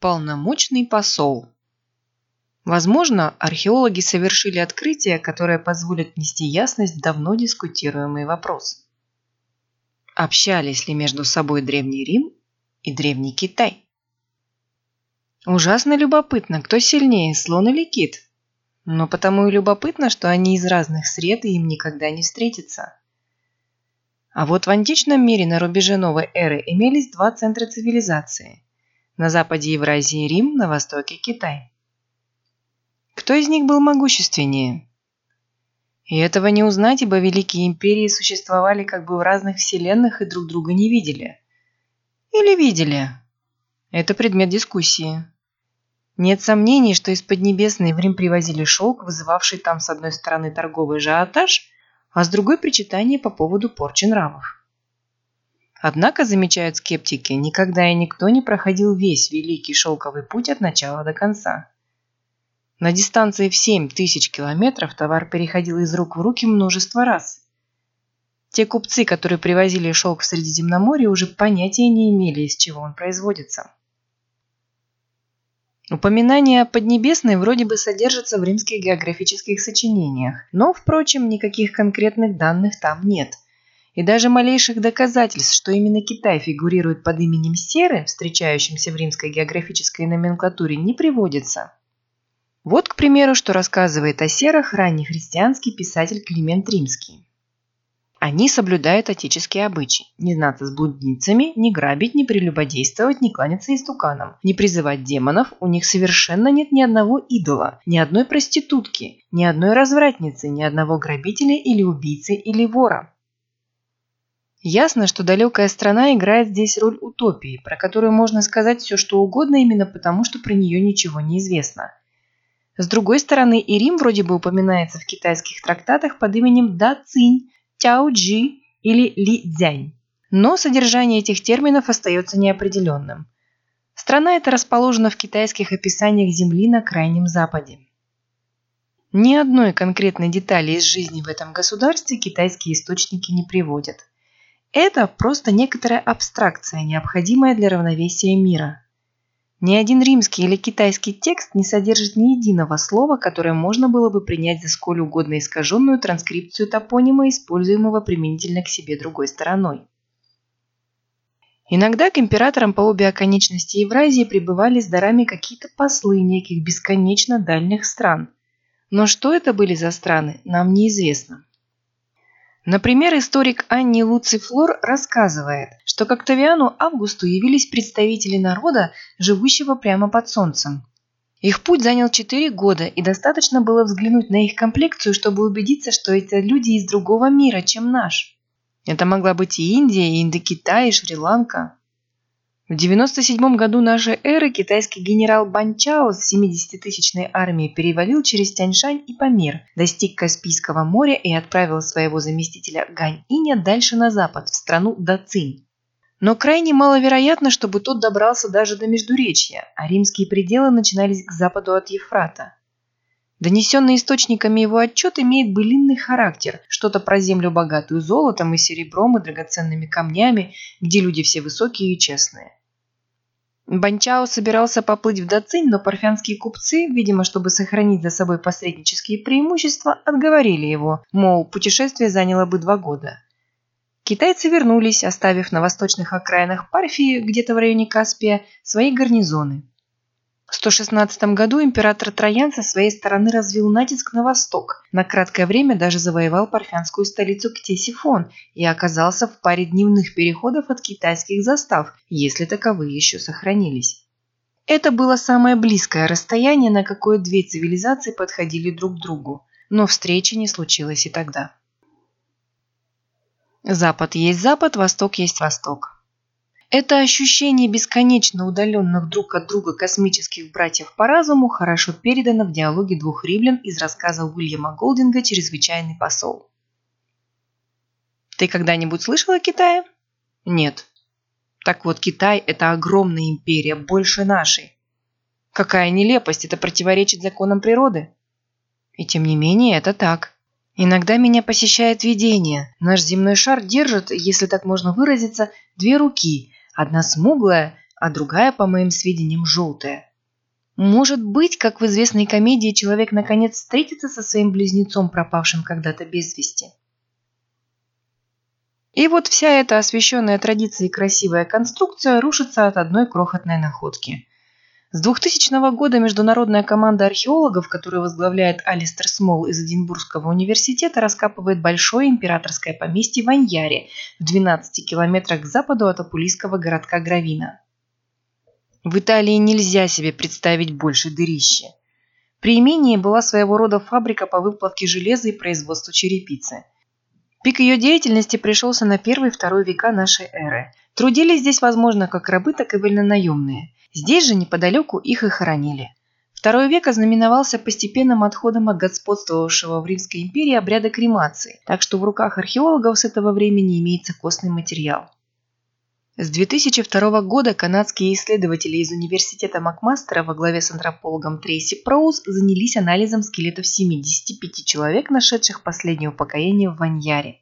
Полномочный посол. Возможно, археологи совершили открытие, которое позволит внести ясность в давно дискутируемый вопрос. Общались ли между собой Древний Рим и Древний Китай? Ужасно любопытно, кто сильнее, слон или кит? Но потому и любопытно, что они из разных сред и им никогда не встретятся. А вот в античном мире на рубеже новой эры имелись два центра цивилизации – на западе Евразии Рим, на востоке Китай. Кто из них был могущественнее? И этого не узнать, ибо великие империи существовали как бы в разных вселенных и друг друга не видели. Или видели? Это предмет дискуссии. Нет сомнений, что из Поднебесной в Рим привозили шелк, вызывавший там с одной стороны торговый ажиотаж, а с другой причитание по поводу порчи нравов. Однако, замечают скептики, никогда и никто не проходил весь великий шелковый путь от начала до конца. На дистанции в 7 тысяч километров товар переходил из рук в руки множество раз. Те купцы, которые привозили шелк в Средиземноморье, уже понятия не имели, из чего он производится. Упоминание о Поднебесной вроде бы содержится в римских географических сочинениях, но, впрочем, никаких конкретных данных там нет – и даже малейших доказательств, что именно Китай фигурирует под именем Серы, встречающимся в римской географической номенклатуре, не приводится. Вот, к примеру, что рассказывает о серах раннехристианский писатель Климент Римский. Они соблюдают отеческие обычаи. Не знаться с блудницами, не грабить, не прелюбодействовать, не кланяться истуканам, не призывать демонов. У них совершенно нет ни одного идола, ни одной проститутки, ни одной развратницы, ни одного грабителя или убийцы или вора. Ясно, что далекая страна играет здесь роль утопии, про которую можно сказать все что угодно именно потому, что про нее ничего не известно. С другой стороны, и Рим вроде бы упоминается в китайских трактатах под именем Да Цинь, Тяо Джи или Ли Цзянь. Но содержание этих терминов остается неопределенным. Страна эта расположена в китайских описаниях Земли на Крайнем Западе. Ни одной конкретной детали из жизни в этом государстве китайские источники не приводят. Это просто некоторая абстракция, необходимая для равновесия мира. Ни один римский или китайский текст не содержит ни единого слова, которое можно было бы принять за сколь угодно искаженную транскрипцию топонима, используемого применительно к себе другой стороной. Иногда к императорам по обе оконечности Евразии прибывали с дарами какие-то послы неких бесконечно дальних стран. Но что это были за страны, нам неизвестно. Например, историк Анни Луцифлор рассказывает, что к Октавиану Августу явились представители народа, живущего прямо под солнцем. Их путь занял 4 года, и достаточно было взглянуть на их комплекцию, чтобы убедиться, что это люди из другого мира, чем наш. Это могла быть и Индия, и Индокитай, и Шри-Ланка. В 97 году нашей эры китайский генерал Банчао с 70-тысячной армией перевалил через Тяньшань и Памир, достиг Каспийского моря и отправил своего заместителя Гань-Иня дальше на запад, в страну Дацинь. Но крайне маловероятно, чтобы тот добрался даже до Междуречья, а римские пределы начинались к западу от Ефрата. Донесенный источниками его отчет имеет былинный характер, что-то про землю богатую золотом и серебром и драгоценными камнями, где люди все высокие и честные. Банчао собирался поплыть в Дацинь, но парфянские купцы, видимо, чтобы сохранить за собой посреднические преимущества, отговорили его, мол, путешествие заняло бы два года. Китайцы вернулись, оставив на восточных окраинах Парфии, где-то в районе Каспия, свои гарнизоны. В 116 году император Троян со своей стороны развил натиск на восток, на краткое время даже завоевал парфянскую столицу Ктесифон и оказался в паре дневных переходов от китайских застав, если таковые еще сохранились. Это было самое близкое расстояние, на какое две цивилизации подходили друг к другу, но встречи не случилось и тогда. Запад есть Запад, Восток есть Восток. Это ощущение бесконечно удаленных друг от друга космических братьев по разуму хорошо передано в диалоге двух римлян из рассказа Уильяма Голдинга «Чрезвычайный посол». Ты когда-нибудь слышал о Китае? Нет. Так вот, Китай – это огромная империя, больше нашей. Какая нелепость, это противоречит законам природы. И тем не менее, это так. Иногда меня посещает видение. Наш земной шар держит, если так можно выразиться, две руки – Одна смуглая, а другая, по моим сведениям, желтая. Может быть, как в известной комедии, человек наконец встретится со своим близнецом, пропавшим когда-то без вести. И вот вся эта освещенная традицией красивая конструкция рушится от одной крохотной находки. С 2000 года международная команда археологов, которую возглавляет Алистер Смол из Эдинбургского университета, раскапывает большое императорское поместье в Аньяре в 12 километрах к западу от апулийского городка Гравина. В Италии нельзя себе представить больше дырища. При имении была своего рода фабрика по выплавке железа и производству черепицы. Пик ее деятельности пришелся на первый и второй века нашей эры. Трудились здесь, возможно, как рабы, так и вольнонаемные – Здесь же неподалеку их и хоронили. Второй век ознаменовался постепенным отходом от господствовавшего в Римской империи обряда кремации, так что в руках археологов с этого времени имеется костный материал. С 2002 года канадские исследователи из университета Макмастера во главе с антропологом Трейси Проуз занялись анализом скелетов 75 человек, нашедших последнее упокоение в Ваньяре.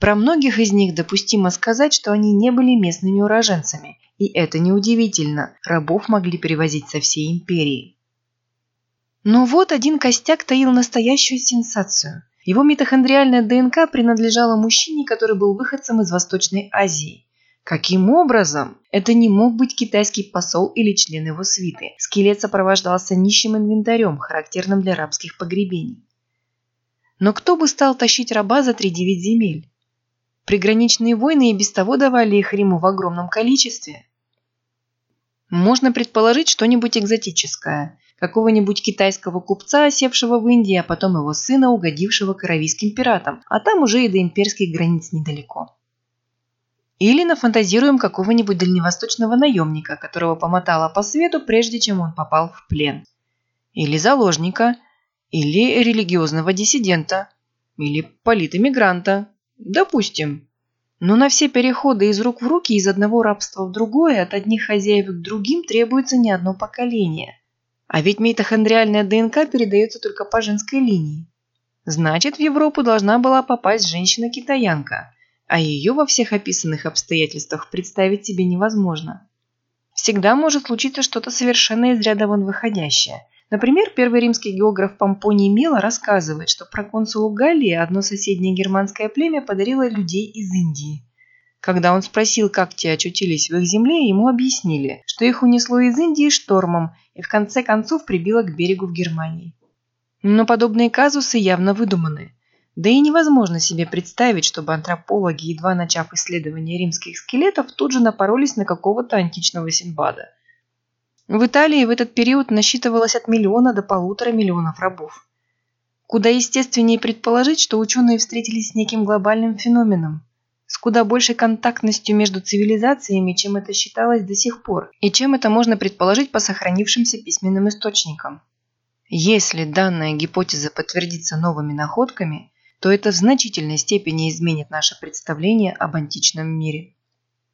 Про многих из них допустимо сказать, что они не были местными уроженцами, и это неудивительно, рабов могли перевозить со всей империи. Но вот один костяк таил настоящую сенсацию. Его митохондриальная ДНК принадлежала мужчине, который был выходцем из Восточной Азии. Каким образом? Это не мог быть китайский посол или член его свиты. Скелет сопровождался нищим инвентарем, характерным для рабских погребений. Но кто бы стал тащить раба за тридевять земель? Приграничные войны и без того давали их Риму в огромном количестве. Можно предположить что-нибудь экзотическое. Какого-нибудь китайского купца, осевшего в Индии, а потом его сына, угодившего к аравийским пиратам, а там уже и до имперских границ недалеко. Или нафантазируем какого-нибудь дальневосточного наемника, которого помотало по свету, прежде чем он попал в плен. Или заложника, или религиозного диссидента, или политэмигранта, Допустим. Но на все переходы из рук в руки, из одного рабства в другое, от одних хозяев к другим требуется не одно поколение. А ведь митохондриальная ДНК передается только по женской линии. Значит, в Европу должна была попасть женщина-китаянка, а ее во всех описанных обстоятельствах представить себе невозможно. Всегда может случиться что-то совершенно из ряда вон выходящее, Например, первый римский географ Помпоний Мила рассказывает, что проконсулу Галлии одно соседнее германское племя подарило людей из Индии. Когда он спросил, как те очутились в их земле, ему объяснили, что их унесло из Индии штормом и в конце концов прибило к берегу в Германии. Но подобные казусы явно выдуманы. Да и невозможно себе представить, чтобы антропологи, едва начав исследование римских скелетов, тут же напоролись на какого-то античного Синбада – в Италии в этот период насчитывалось от миллиона до полутора миллионов рабов. Куда естественнее предположить, что ученые встретились с неким глобальным феноменом, с куда большей контактностью между цивилизациями, чем это считалось до сих пор, и чем это можно предположить по сохранившимся письменным источникам. Если данная гипотеза подтвердится новыми находками, то это в значительной степени изменит наше представление об античном мире.